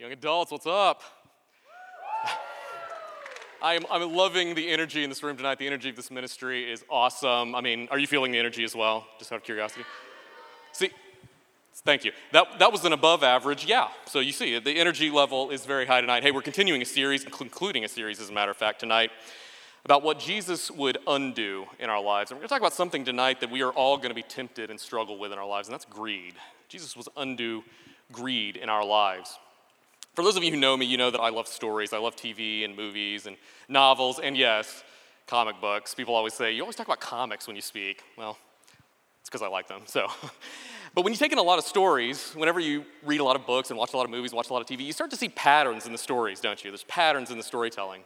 Young adults, what's up? I'm, I'm loving the energy in this room tonight. The energy of this ministry is awesome. I mean, are you feeling the energy as well? Just out of curiosity. See, thank you. That, that was an above average, yeah. So you see, the energy level is very high tonight. Hey, we're continuing a series, concluding a series, as a matter of fact, tonight, about what Jesus would undo in our lives. And we're going to talk about something tonight that we are all going to be tempted and struggle with in our lives, and that's greed. Jesus was undo greed in our lives. For those of you who know me, you know that I love stories. I love TV and movies and novels, and yes, comic books. People always say, You always talk about comics when you speak. Well, it's because I like them. So, but when you take in a lot of stories, whenever you read a lot of books and watch a lot of movies, watch a lot of TV, you start to see patterns in the stories, don't you? There's patterns in the storytelling.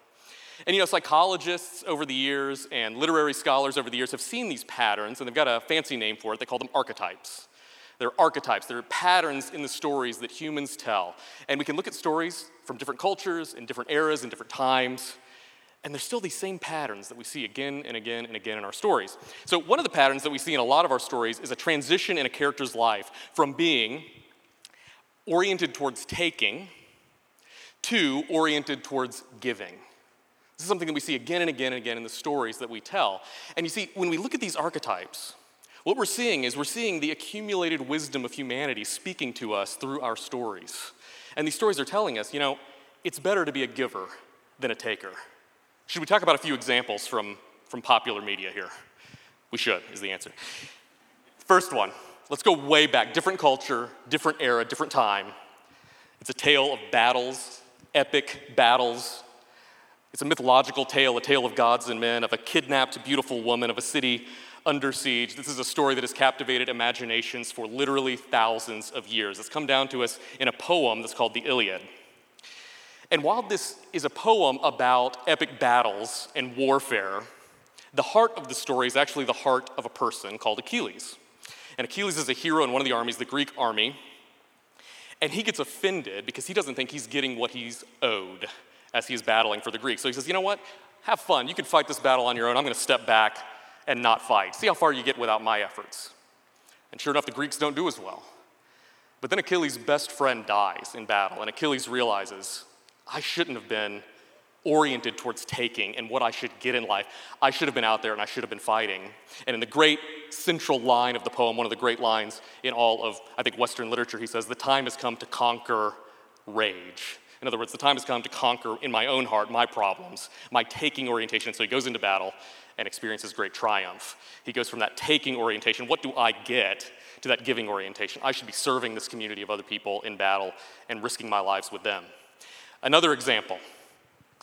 And you know, psychologists over the years and literary scholars over the years have seen these patterns, and they've got a fancy name for it. They call them archetypes. They're archetypes, they're patterns in the stories that humans tell. And we can look at stories from different cultures, in different eras, in different times, and there's still these same patterns that we see again and again and again in our stories. So, one of the patterns that we see in a lot of our stories is a transition in a character's life from being oriented towards taking to oriented towards giving. This is something that we see again and again and again in the stories that we tell. And you see, when we look at these archetypes, what we're seeing is we're seeing the accumulated wisdom of humanity speaking to us through our stories. And these stories are telling us, you know, it's better to be a giver than a taker. Should we talk about a few examples from, from popular media here? We should, is the answer. First one, let's go way back. Different culture, different era, different time. It's a tale of battles, epic battles. It's a mythological tale, a tale of gods and men, of a kidnapped, beautiful woman, of a city under siege. This is a story that has captivated imaginations for literally thousands of years. It's come down to us in a poem that's called the Iliad. And while this is a poem about epic battles and warfare, the heart of the story is actually the heart of a person called Achilles. And Achilles is a hero in one of the armies, the Greek army. And he gets offended because he doesn't think he's getting what he's owed as he is battling for the Greeks. So he says, You know what? Have fun. You can fight this battle on your own. I'm going to step back and not fight. See how far you get without my efforts. And sure enough, the Greeks don't do as well. But then Achilles' best friend dies in battle, and Achilles realizes, I shouldn't have been oriented towards taking and what I should get in life. I should have been out there and I should have been fighting. And in the great central line of the poem, one of the great lines in all of, I think, Western literature, he says, The time has come to conquer rage. In other words, the time has come to conquer in my own heart my problems, my taking orientation. So he goes into battle and experiences great triumph. He goes from that taking orientation, what do I get, to that giving orientation. I should be serving this community of other people in battle and risking my lives with them. Another example,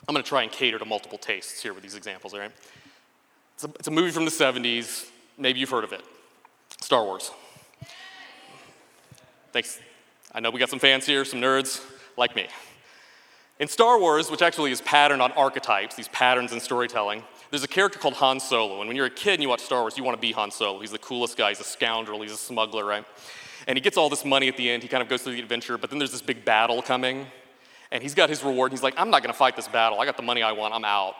I'm going to try and cater to multiple tastes here with these examples, all right? It's a, it's a movie from the 70s. Maybe you've heard of it Star Wars. Thanks. I know we got some fans here, some nerds like me. In Star Wars, which actually is patterned on archetypes, these patterns in storytelling, there's a character called Han Solo, and when you're a kid and you watch Star Wars, you want to be Han Solo. He's the coolest guy, he's a scoundrel, he's a smuggler, right? And he gets all this money at the end, he kind of goes through the adventure, but then there's this big battle coming, and he's got his reward, and he's like, I'm not gonna fight this battle, I got the money I want, I'm out.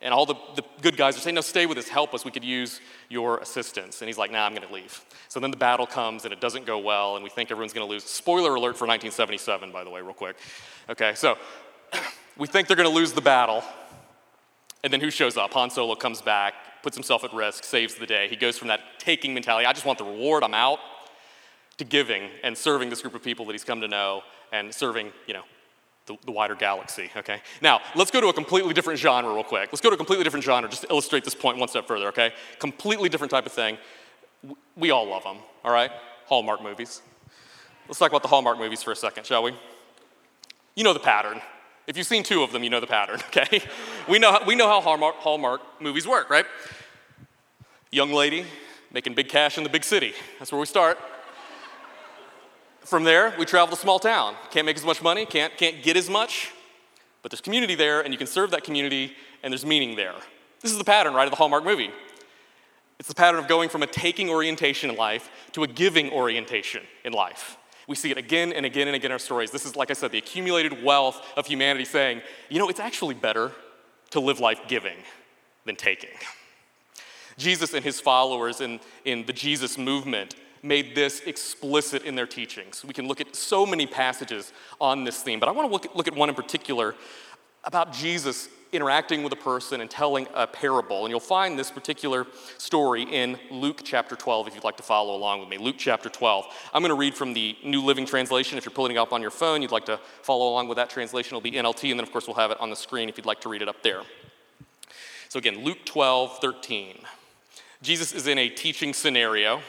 And all the, the good guys are saying, No, stay with us, help us, we could use your assistance. And he's like, Nah, I'm gonna leave. So then the battle comes, and it doesn't go well, and we think everyone's gonna lose. Spoiler alert for 1977, by the way, real quick. Okay, so we think they're gonna lose the battle. And then who shows up? Han Solo comes back, puts himself at risk, saves the day. He goes from that taking mentality, I just want the reward, I'm out, to giving and serving this group of people that he's come to know and serving, you know, the, the, wider galaxy, okay? Now, let's go to a completely different genre real quick. Let's go to a completely different genre just to illustrate this point one step further, okay? Completely different type of thing. We all love them, all right? Hallmark movies. Let's talk about the Hallmark movies for a second, shall we? You know the pattern. If you've seen two of them, you know the pattern, okay? we, know, we know how Hallmark, Hallmark movies work, right? Young lady making big cash in the big city. That's where we start. From there, we travel to small town. Can't make as much money, can't, can't get as much, but there's community there, and you can serve that community, and there's meaning there. This is the pattern, right, of the Hallmark movie. It's the pattern of going from a taking orientation in life to a giving orientation in life. We see it again and again and again in our stories. This is, like I said, the accumulated wealth of humanity saying, you know, it's actually better to live life giving than taking. Jesus and his followers in, in the Jesus movement made this explicit in their teachings. We can look at so many passages on this theme, but I want to look at, look at one in particular about Jesus interacting with a person and telling a parable. And you'll find this particular story in Luke chapter 12 if you'd like to follow along with me. Luke chapter 12. I'm going to read from the New Living Translation. If you're pulling it up on your phone, you'd like to follow along with that translation, it'll be NLT, and then, of course, we'll have it on the screen if you'd like to read it up there. So, again, Luke 12, 13. Jesus is in a teaching scenario,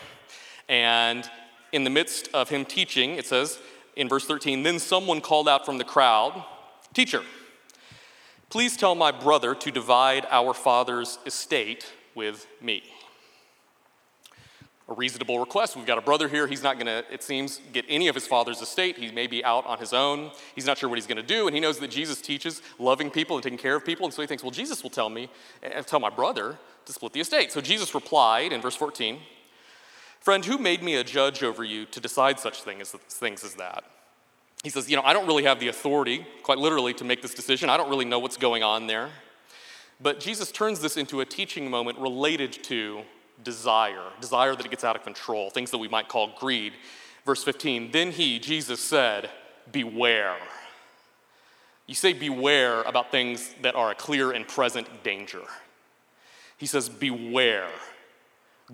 and in the midst of him teaching, it says in verse 13, then someone called out from the crowd, Teacher, Please tell my brother to divide our father's estate with me. A reasonable request. We've got a brother here. He's not going to, it seems, get any of his father's estate. He may be out on his own. He's not sure what he's going to do. And he knows that Jesus teaches loving people and taking care of people. And so he thinks, well, Jesus will tell me, and eh, tell my brother to split the estate. So Jesus replied in verse 14, Friend, who made me a judge over you to decide such things as that? He says, You know, I don't really have the authority, quite literally, to make this decision. I don't really know what's going on there. But Jesus turns this into a teaching moment related to desire, desire that it gets out of control, things that we might call greed. Verse 15, then he, Jesus, said, Beware. You say beware about things that are a clear and present danger. He says, Beware.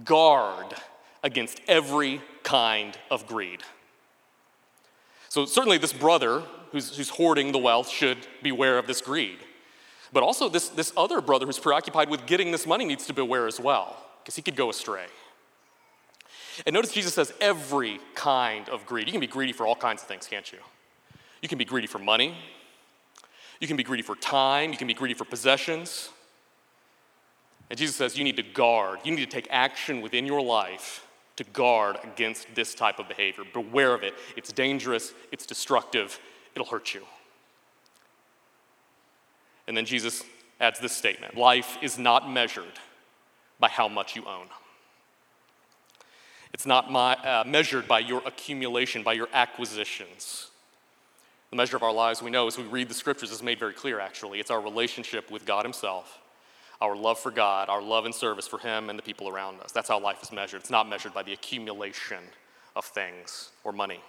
Guard against every kind of greed. So, certainly, this brother who's, who's hoarding the wealth should beware of this greed. But also, this, this other brother who's preoccupied with getting this money needs to beware as well, because he could go astray. And notice Jesus says every kind of greed. You can be greedy for all kinds of things, can't you? You can be greedy for money, you can be greedy for time, you can be greedy for possessions. And Jesus says you need to guard, you need to take action within your life to guard against this type of behavior. Beware of it. It's dangerous, it's destructive, it'll hurt you. And then Jesus adds this statement Life is not measured by how much you own. It's not my, uh, measured by your accumulation, by your acquisitions. The measure of our lives, we know as we read the scriptures, is made very clear actually. It's our relationship with God Himself our love for God, our love and service for Him and the people around us. That's how life is measured. It's not measured by the accumulation of things or money.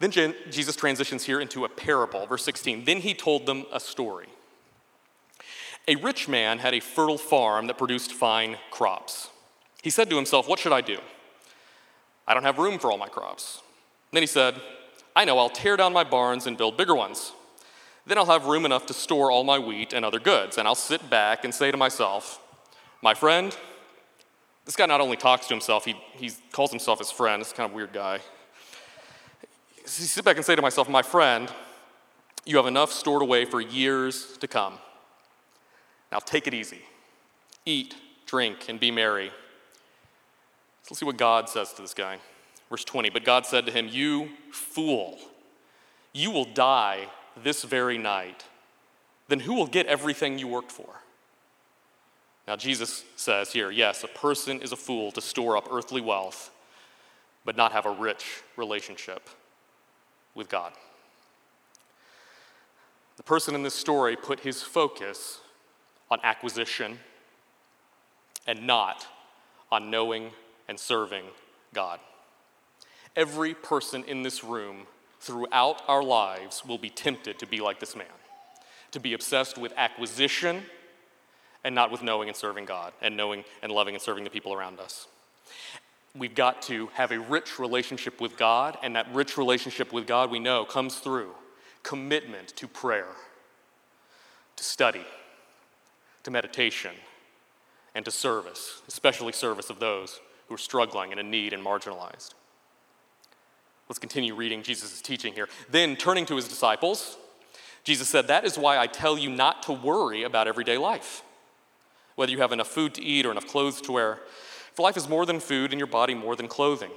Then Jesus transitions here into a parable, verse 16. Then he told them a story. A rich man had a fertile farm that produced fine crops. He said to himself, What should I do? I don't have room for all my crops. Then he said, I know, I'll tear down my barns and build bigger ones. Then I'll have room enough to store all my wheat and other goods, and I'll sit back and say to myself, My friend, this guy not only talks to himself, he, he calls himself his friend. It's kind of weird guy. So sit back and say to myself, My friend, you have enough stored away for years to come. Now take it easy. Eat, drink, and be merry. So let's see what God says to this guy. Verse 20 But God said to him, You fool, you will die this very night, then who will get everything you worked for? Now, Jesus says here, yes, a person is a fool to store up earthly wealth, but not have a rich relationship with God. The person in this story put his focus on acquisition and not on knowing and serving God. Every person in this room throughout our lives will be tempted to be like this man, to be obsessed with acquisition and not with knowing and serving God and knowing and loving and serving the people around us. We've got to have a rich relationship with God, and that rich relationship with God we know comes through commitment to prayer, to study, to meditation, and to service, especially service of those who are struggling and in need and marginalized. Let's continue reading Jesus' teaching here. Then, turning to his disciples, Jesus said, That is why I tell you not to worry about everyday life, whether you have enough food to eat or enough clothes to wear. For life is more than food, and your body more than clothing.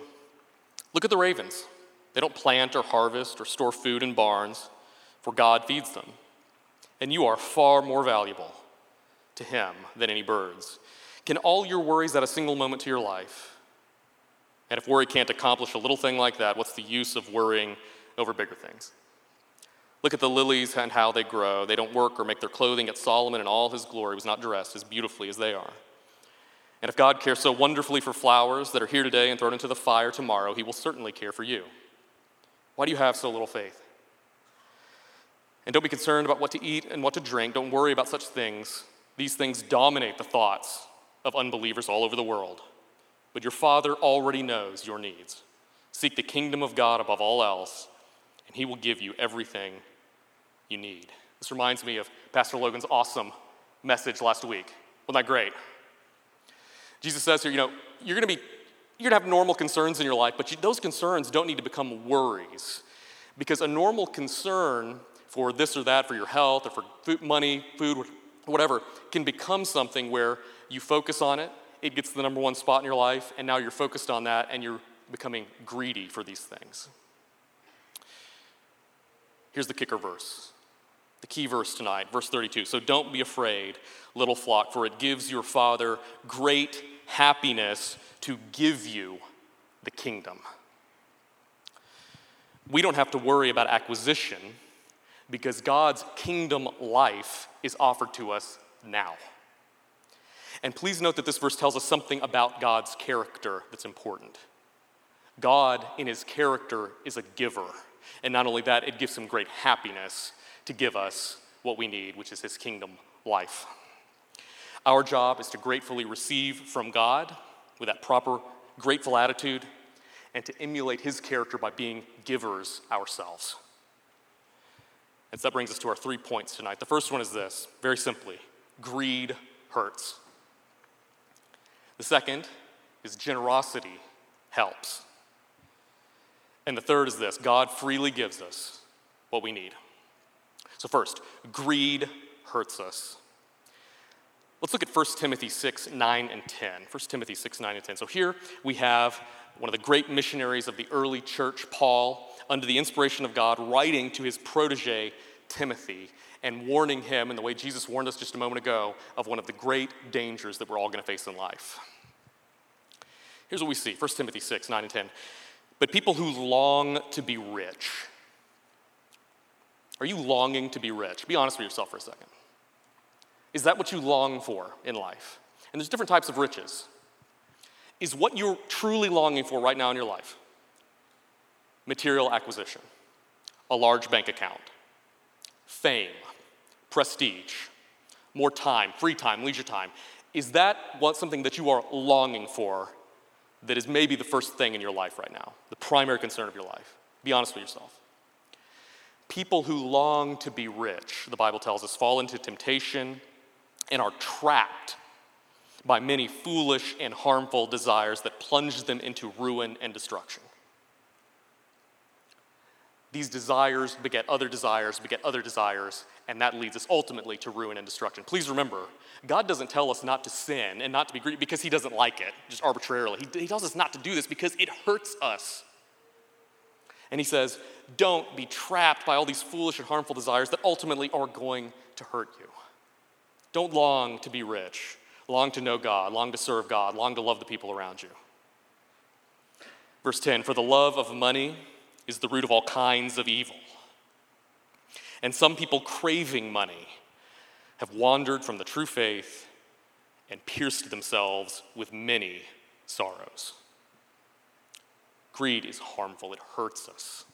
Look at the ravens. They don't plant or harvest or store food in barns, for God feeds them. And you are far more valuable to Him than any birds. Can all your worries add a single moment to your life? And if worry can't accomplish a little thing like that, what's the use of worrying over bigger things? Look at the lilies and how they grow. They don't work or make their clothing, yet Solomon in all his glory was not dressed as beautifully as they are. And if God cares so wonderfully for flowers that are here today and thrown into the fire tomorrow, he will certainly care for you. Why do you have so little faith? And don't be concerned about what to eat and what to drink. Don't worry about such things. These things dominate the thoughts of unbelievers all over the world. But your Father already knows your needs. Seek the kingdom of God above all else, and He will give you everything you need. This reminds me of Pastor Logan's awesome message last week. Wasn't that great? Jesus says here, you know, you're going to be, you're going to have normal concerns in your life, but you, those concerns don't need to become worries. Because a normal concern for this or that, for your health or for food, money, food, whatever, can become something where you focus on it, it gets the number one spot in your life, and now you're focused on that and you're becoming greedy for these things. Here's the kicker verse, the key verse tonight, verse 32. So don't be afraid, little flock, for it gives your Father great happiness to give you the kingdom. We don't have to worry about acquisition because God's kingdom life is offered to us now. And please note that this verse tells us something about God's character that's important. God, in his character, is a giver. And not only that, it gives him great happiness to give us what we need, which is his kingdom life. Our job is to gratefully receive from God with that proper, grateful attitude and to emulate his character by being givers ourselves. And so that brings us to our three points tonight. The first one is this very simply greed hurts. The second is generosity helps. And the third is this God freely gives us what we need. So, first, greed hurts us. Let's look at 1 Timothy 6, 9, and 10. 1 Timothy 6, 9, and 10. So, here we have one of the great missionaries of the early church, Paul, under the inspiration of God, writing to his protege, Timothy, and warning him, in the way Jesus warned us just a moment ago, of one of the great dangers that we're all going to face in life. Here's what we see 1 Timothy 6, 9, and 10. But people who long to be rich. Are you longing to be rich? Be honest with yourself for a second. Is that what you long for in life? And there's different types of riches. Is what you're truly longing for right now in your life material acquisition, a large bank account, fame, prestige, more time, free time, leisure time? Is that what something that you are longing for that is maybe the first thing in your life right now, the primary concern of your life. Be honest with yourself. People who long to be rich, the Bible tells us, fall into temptation and are trapped by many foolish and harmful desires that plunge them into ruin and destruction. These desires beget other desires, beget other desires, and that leads us ultimately to ruin and destruction. Please remember, God doesn't tell us not to sin and not to be greedy because He doesn't like it, just arbitrarily. He, he tells us not to do this because it hurts us. And He says, don't be trapped by all these foolish and harmful desires that ultimately are going to hurt you. Don't long to be rich, long to know God, long to serve God, long to love the people around you. Verse 10 For the love of money is the root of all kinds of evil. And some people craving money have wandered from the true faith and pierced themselves with many sorrows. Greed is harmful, it hurts us.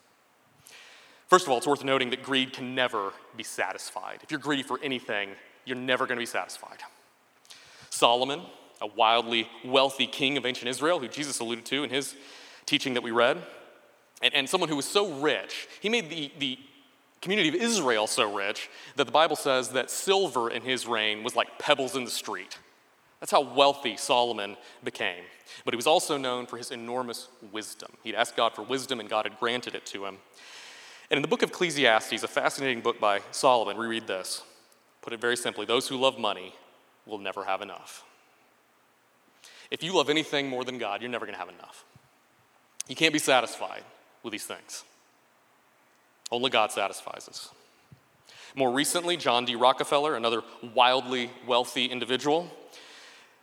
First of all, it's worth noting that greed can never be satisfied. If you're greedy for anything, you're never going to be satisfied. Solomon, a wildly wealthy king of ancient Israel, who Jesus alluded to in his teaching that we read, and, and someone who was so rich, he made the, the community of Israel so rich that the Bible says that silver in his reign was like pebbles in the street. That's how wealthy Solomon became. But he was also known for his enormous wisdom. He'd asked God for wisdom, and God had granted it to him. And in the book of Ecclesiastes, a fascinating book by Solomon, we read this. Put it very simply those who love money will never have enough. If you love anything more than God, you're never going to have enough. You can't be satisfied with these things. Only God satisfies us. More recently, John D. Rockefeller, another wildly wealthy individual,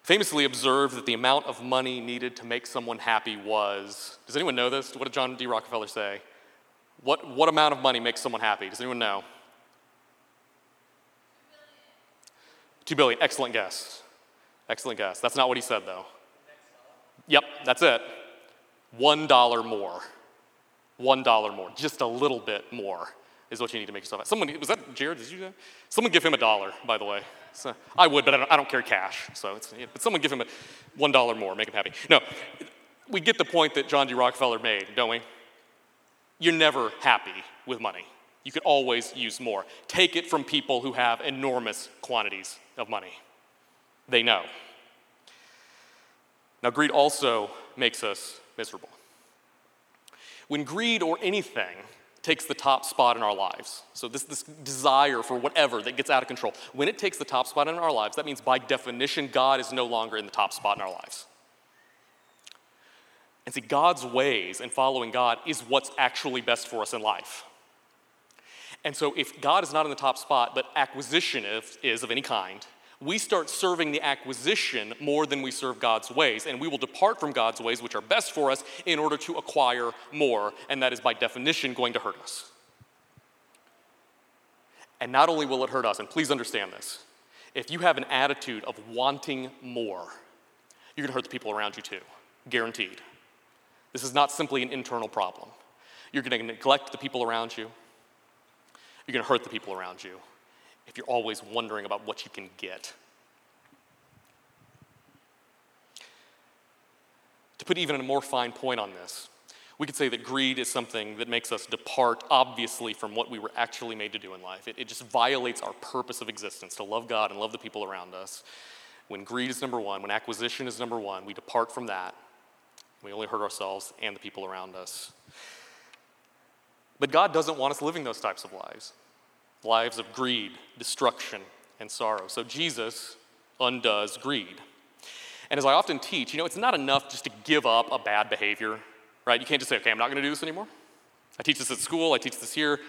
famously observed that the amount of money needed to make someone happy was does anyone know this? What did John D. Rockefeller say? What, what amount of money makes someone happy? Does anyone know? Two billion. Excellent guess. Excellent guess. That's not what he said, though. Yep, that's it. $1 more. $1 more. Just a little bit more is what you need to make yourself happy. Someone, was that Jared? Did you that? Someone give him a dollar, by the way. So, I would, but I don't, I don't carry cash. So it's, but someone give him a $1 more, make him happy. No, we get the point that John D. Rockefeller made, don't we? You're never happy with money. You could always use more. Take it from people who have enormous quantities of money. They know. Now, greed also makes us miserable. When greed or anything takes the top spot in our lives, so this, this desire for whatever that gets out of control, when it takes the top spot in our lives, that means by definition, God is no longer in the top spot in our lives. And see, God's ways and following God is what's actually best for us in life. And so, if God is not in the top spot, but acquisition is, is of any kind, we start serving the acquisition more than we serve God's ways. And we will depart from God's ways, which are best for us, in order to acquire more. And that is by definition going to hurt us. And not only will it hurt us, and please understand this, if you have an attitude of wanting more, you're going to hurt the people around you too, guaranteed. This is not simply an internal problem. You're going to neglect the people around you. You're going to hurt the people around you if you're always wondering about what you can get. To put even a more fine point on this, we could say that greed is something that makes us depart obviously from what we were actually made to do in life. It, it just violates our purpose of existence to love God and love the people around us. When greed is number one, when acquisition is number one, we depart from that we only hurt ourselves and the people around us. But God doesn't want us living those types of lives lives of greed, destruction, and sorrow. So Jesus undoes greed. And as I often teach, you know, it's not enough just to give up a bad behavior, right? You can't just say, okay, I'm not going to do this anymore. I teach this at school, I teach this here.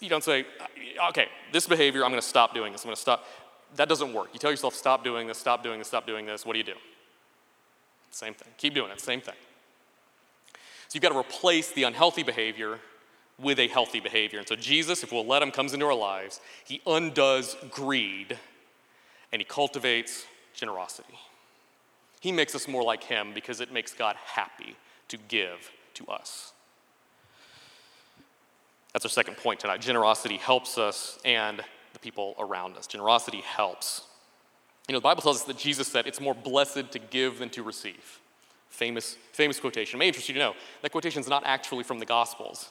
You, don't say, uh, okay, this behavior, I'm going to stop doing this, I'm going to stop. That doesn't work. You tell yourself, stop doing this, stop doing this, stop doing this. What do you do? Same thing. Keep doing it, same thing. So you've got to replace the unhealthy behavior with a healthy behavior. And so Jesus, if we'll let him, comes into our lives. He undoes greed and he cultivates generosity. He makes us more like him because it makes God happy to give to us. That's our second point tonight. Generosity helps us and the people around us. Generosity helps. You know, the Bible tells us that Jesus said it's more blessed to give than to receive. Famous, famous quotation. It may interest you to know that quotation is not actually from the Gospels.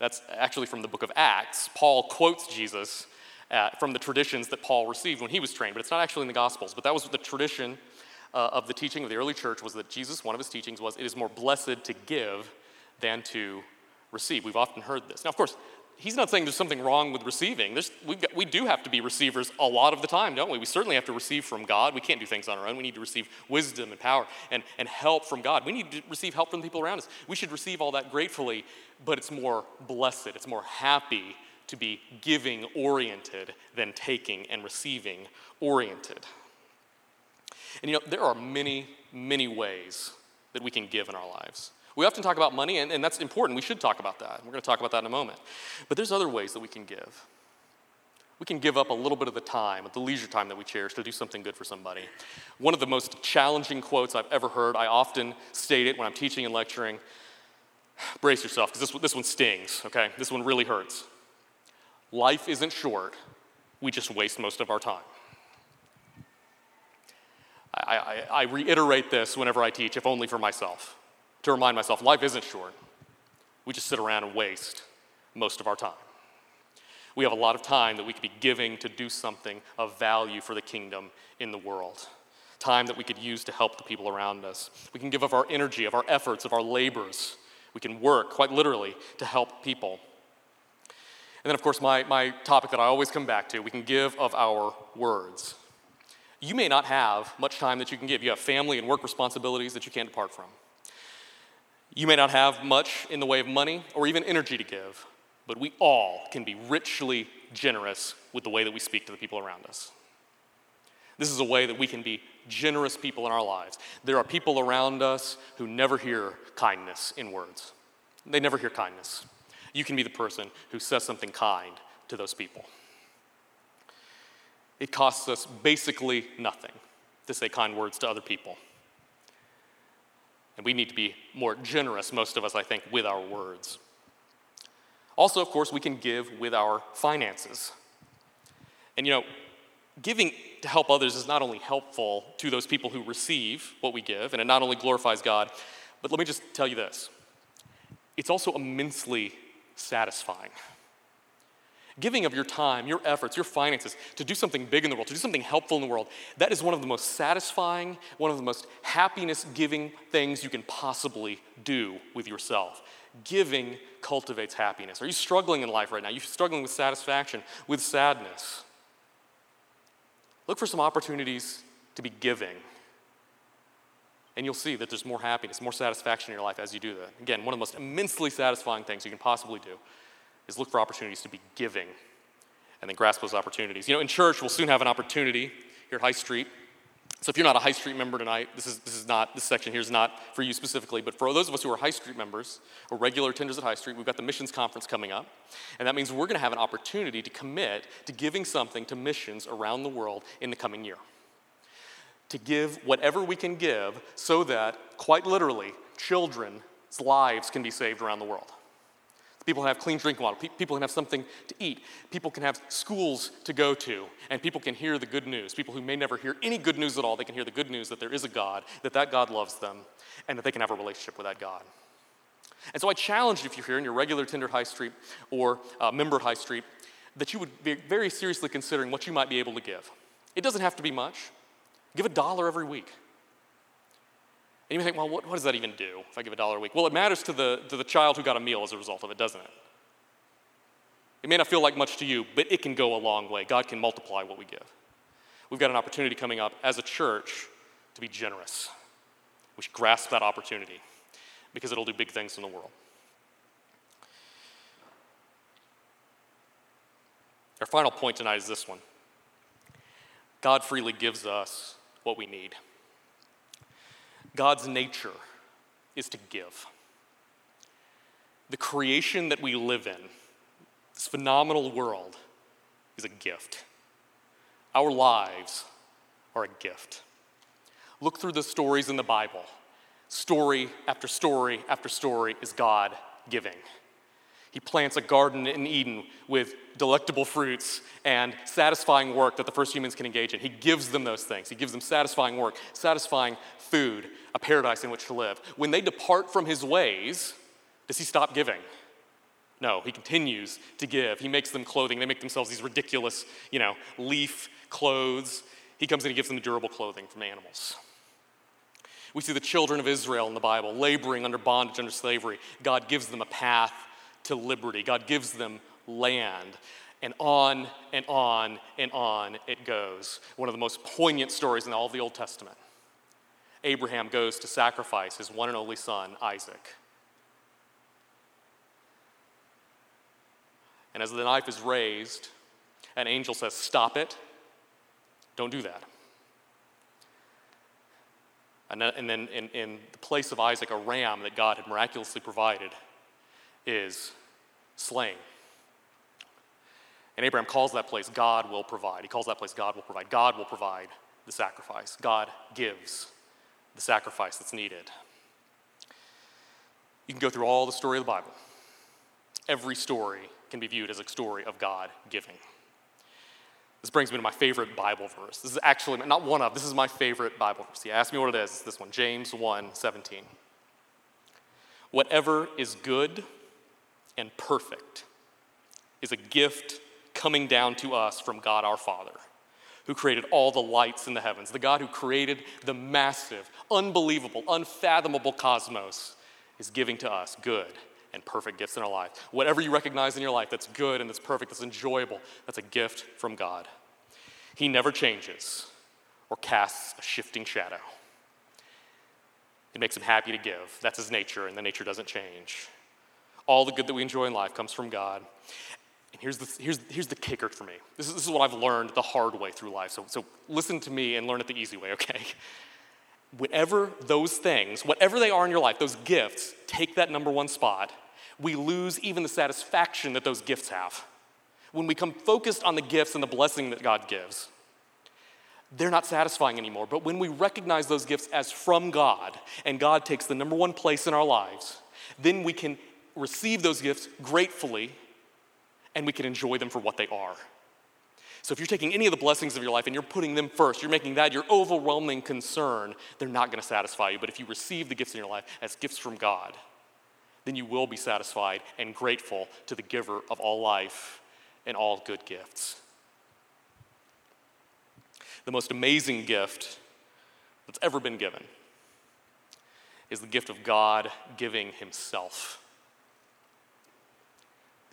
That's actually from the book of Acts. Paul quotes Jesus uh, from the traditions that Paul received when he was trained, but it's not actually in the Gospels. But that was the tradition uh, of the teaching of the early church was that Jesus, one of his teachings was, it is more blessed to give than to receive. We've often heard this. Now, of course, he's not saying there's something wrong with receiving. Got, we do have to be receivers a lot of the time, don't we? We certainly have to receive from God. We can't do things on our own. We need to receive wisdom and power and, and help from God. We need to receive help from the people around us. We should receive all that gratefully, but it's more blessed, it's more happy to be giving oriented than taking and receiving oriented. And you know, there are many, many ways that we can give in our lives. We often talk about money, and, and that's important. We should talk about that. We're going to talk about that in a moment. But there's other ways that we can give. We can give up a little bit of the time, the leisure time that we cherish, to do something good for somebody. One of the most challenging quotes I've ever heard, I often state it when I'm teaching and lecturing. Brace yourself, because this, this one stings, okay? This one really hurts. Life isn't short, we just waste most of our time. I, I, I reiterate this whenever I teach, if only for myself to remind myself life isn't short. We just sit around and waste most of our time. We have a lot of time that we could be giving to do something of value for the kingdom in the world. Time that we could use to help the people around us. We can give of our energy, of our efforts, of our labors. We can work, quite literally, to help people. And then, of course, my, my topic that I always come back to we can give of our words. You may not have much time that you can give. You have family and work responsibilities that you can't depart from. You may not have much in the way of money or even energy to give, but we all can be richly generous with the way that we speak to the people around us. This is a way that we can be generous people in our lives. There are people around us who never hear kindness in words, they never hear kindness. You can be the person who says something kind to those people. It costs us basically nothing to say kind words to other people. And we need to be more generous, most of us, I think, with our words. Also, of course, we can give with our finances. And you know, giving to help others is not only helpful to those people who receive what we give, and it not only glorifies God, but let me just tell you this it's also immensely satisfying. Giving of your time, your efforts, your finances to do something big in the world, to do something helpful in the world, that is one of the most satisfying, one of the most happiness giving things you can possibly do with yourself. Giving cultivates happiness. Are you struggling in life right now? You're you struggling with satisfaction, with sadness? Look for some opportunities to be giving. And you'll see that there's more happiness, more satisfaction in your life as you do that. Again, one of the most immensely satisfying things you can possibly do is look for opportunities to be giving and then grasp those opportunities. You know, in church, we'll soon have an opportunity here at High Street. So if you're not a High Street member tonight, this is, this is not, this section here is not for you specifically, but for those of us who are High Street members or regular attenders at High Street, we've got the missions conference coming up. And that means we're going to have an opportunity to commit to giving something to missions around the world in the coming year. To give whatever we can give so that, quite literally, children's lives can be saved around the world. People have clean drinking water. People can have something to eat. People can have schools to go to. And people can hear the good news. People who may never hear any good news at all, they can hear the good news that there is a God, that that God loves them, and that they can have a relationship with that God. And so I challenge you, if you're here in you're regular Tinder High Street or a member High Street, that you would be very seriously considering what you might be able to give. It doesn't have to be much. Give a dollar every week. And you may think, well, what, what does that even do if I give a dollar a week? Well, it matters to the, to the child who got a meal as a result of it, doesn't it? It may not feel like much to you, but it can go a long way. God can multiply what we give. We've got an opportunity coming up as a church to be generous. We should grasp that opportunity because it'll do big things in the world. Our final point tonight is this one God freely gives us what we need. God's nature is to give. The creation that we live in, this phenomenal world, is a gift. Our lives are a gift. Look through the stories in the Bible. Story after story after story is God giving. He plants a garden in Eden with delectable fruits and satisfying work that the first humans can engage in. He gives them those things. He gives them satisfying work, satisfying food, a paradise in which to live. When they depart from his ways, does he stop giving? No, he continues to give. He makes them clothing. They make themselves these ridiculous, you know, leaf clothes. He comes in and gives them the durable clothing from animals. We see the children of Israel in the Bible laboring under bondage, under slavery. God gives them a path to liberty. God gives them land. And on and on and on it goes. One of the most poignant stories in all of the Old Testament. Abraham goes to sacrifice his one and only son, Isaac. And as the knife is raised, an angel says, Stop it. Don't do that. And then, in, in the place of Isaac, a ram that God had miraculously provided is slain. And Abraham calls that place God will provide. He calls that place God will provide. God will provide the sacrifice. God gives the sacrifice that's needed. You can go through all the story of the Bible. Every story can be viewed as a story of God giving. This brings me to my favorite Bible verse. This is actually not one of, this is my favorite Bible verse. You ask me what it is, it's this one, James 1 17. Whatever is good and perfect is a gift coming down to us from God our Father, who created all the lights in the heavens, the God who created the massive, unbelievable, unfathomable cosmos, is giving to us good and perfect gifts in our life. Whatever you recognize in your life that's good and that's perfect, that's enjoyable, that's a gift from God. He never changes or casts a shifting shadow. It makes him happy to give. That's his nature, and the nature doesn't change. All the good that we enjoy in life comes from God. And here's the, here's, here's the kicker for me. This is, this is what I've learned the hard way through life. So, so listen to me and learn it the easy way, okay? Whatever those things, whatever they are in your life, those gifts, take that number one spot, we lose even the satisfaction that those gifts have. When we come focused on the gifts and the blessing that God gives, they're not satisfying anymore. But when we recognize those gifts as from God, and God takes the number one place in our lives, then we can receive those gifts gratefully and we can enjoy them for what they are. So if you're taking any of the blessings of your life and you're putting them first, you're making that your overwhelming concern, they're not going to satisfy you. But if you receive the gifts in your life as gifts from God, then you will be satisfied and grateful to the giver of all life and all good gifts. The most amazing gift that's ever been given is the gift of God giving Himself.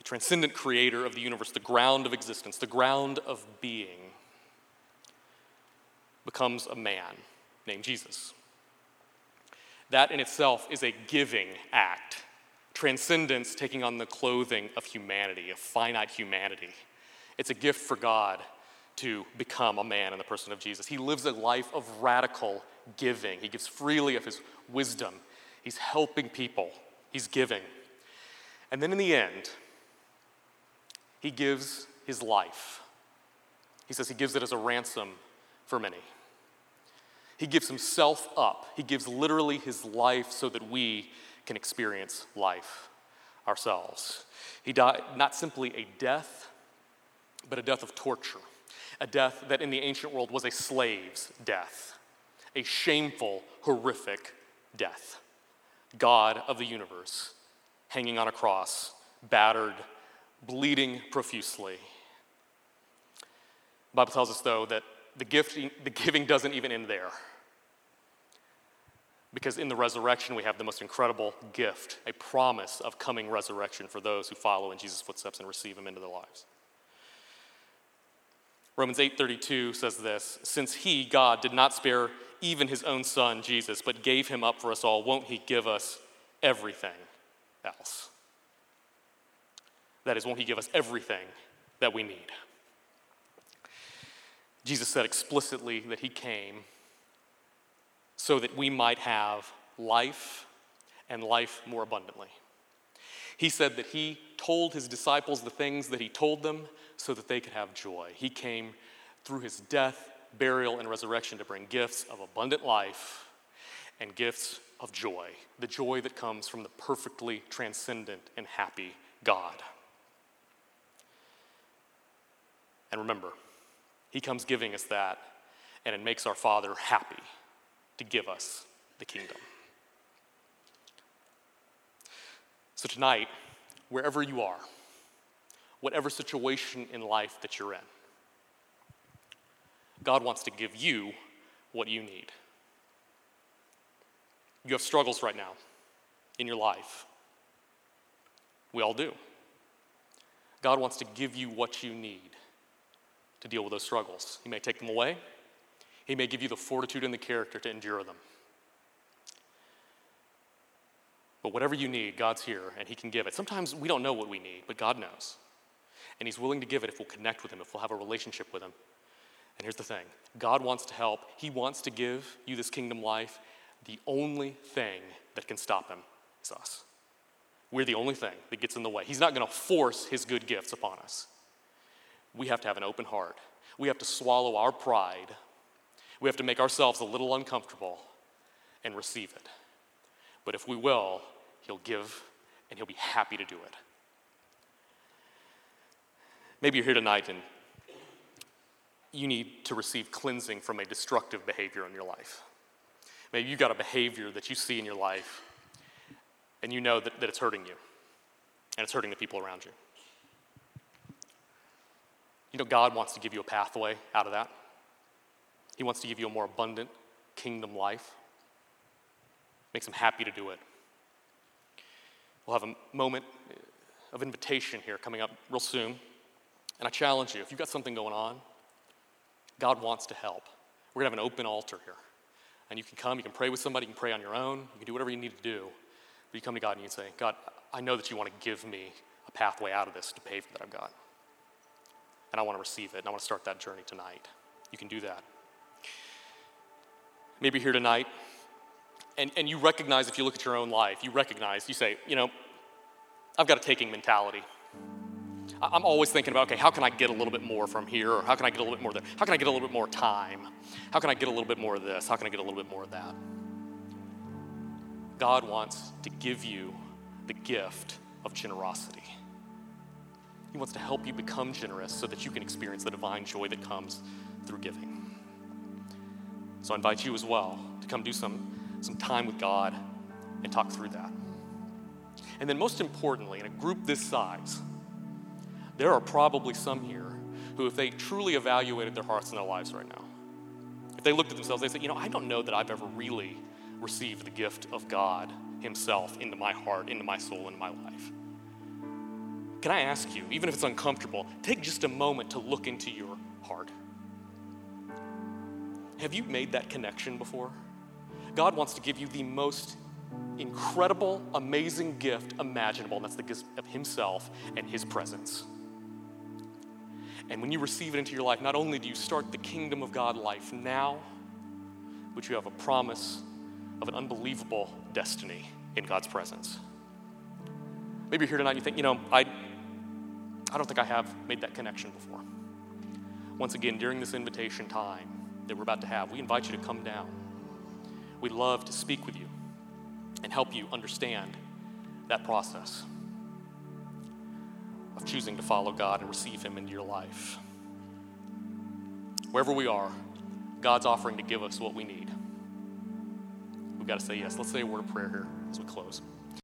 Transcendent creator of the universe, the ground of existence, the ground of being, becomes a man named Jesus. That in itself is a giving act. Transcendence taking on the clothing of humanity, of finite humanity. It's a gift for God to become a man in the person of Jesus. He lives a life of radical giving. He gives freely of his wisdom. He's helping people. He's giving. And then in the end, he gives his life. He says he gives it as a ransom for many. He gives himself up. He gives literally his life so that we can experience life ourselves. He died not simply a death, but a death of torture a death that in the ancient world was a slave's death, a shameful, horrific death. God of the universe hanging on a cross, battered, bleeding profusely. The Bible tells us, though, that the, gifting, the giving doesn't even end there. Because in the resurrection, we have the most incredible gift, a promise of coming resurrection for those who follow in Jesus' footsteps and receive him into their lives. Romans 8:32 says this, since he God did not spare even his own son Jesus but gave him up for us all, won't he give us everything else? That is, won't he give us everything that we need? Jesus said explicitly that he came so that we might have life and life more abundantly. He said that he told his disciples the things that he told them so that they could have joy. He came through his death, burial, and resurrection to bring gifts of abundant life and gifts of joy, the joy that comes from the perfectly transcendent and happy God. And remember, he comes giving us that, and it makes our Father happy to give us the kingdom. So, tonight, wherever you are, whatever situation in life that you're in. God wants to give you what you need. You have struggles right now in your life. We all do. God wants to give you what you need to deal with those struggles. He may take them away, He may give you the fortitude and the character to endure them. But whatever you need, God's here and He can give it. Sometimes we don't know what we need, but God knows. And He's willing to give it if we'll connect with Him, if we'll have a relationship with Him. And here's the thing God wants to help, He wants to give you this kingdom life. The only thing that can stop Him is us. We're the only thing that gets in the way. He's not going to force His good gifts upon us. We have to have an open heart. We have to swallow our pride. We have to make ourselves a little uncomfortable and receive it. But if we will, He'll give and He'll be happy to do it. Maybe you're here tonight and you need to receive cleansing from a destructive behavior in your life. Maybe you've got a behavior that you see in your life and you know that, that it's hurting you and it's hurting the people around you. You know, God wants to give you a pathway out of that. He wants to give you a more abundant kingdom life. Makes him happy to do it. We'll have a moment of invitation here coming up real soon. And I challenge you if you've got something going on, God wants to help. We're going to have an open altar here. And you can come, you can pray with somebody, you can pray on your own, you can do whatever you need to do. But you come to God and you say, God, I know that you want to give me a pathway out of this to pave for that I've got. And I want to receive it, and I want to start that journey tonight. You can do that. Maybe here tonight, and, and you recognize if you look at your own life, you recognize, you say, you know, I've got a taking mentality. I'm always thinking about, okay, how can I get a little bit more from here? Or how can I get a little bit more there? How can I get a little bit more time? How can I get a little bit more of this? How can I get a little bit more of that? God wants to give you the gift of generosity. He wants to help you become generous so that you can experience the divine joy that comes through giving. So I invite you as well to come do some, some time with God and talk through that. And then, most importantly, in a group this size, there are probably some here who, if they truly evaluated their hearts and their lives right now, if they looked at themselves, they said, You know, I don't know that I've ever really received the gift of God Himself into my heart, into my soul, into my life. Can I ask you, even if it's uncomfortable, take just a moment to look into your heart? Have you made that connection before? God wants to give you the most incredible, amazing gift imaginable, and that's the gift of Himself and His presence. And when you receive it into your life, not only do you start the kingdom of God life now, but you have a promise of an unbelievable destiny in God's presence. Maybe you're here tonight and you think, you know, I, I don't think I have made that connection before. Once again, during this invitation time that we're about to have, we invite you to come down. We'd love to speak with you and help you understand that process of choosing to follow God and receive Him into your life. Wherever we are, God's offering to give us what we need. We've got to say yes. Let's say a word of prayer here as we close.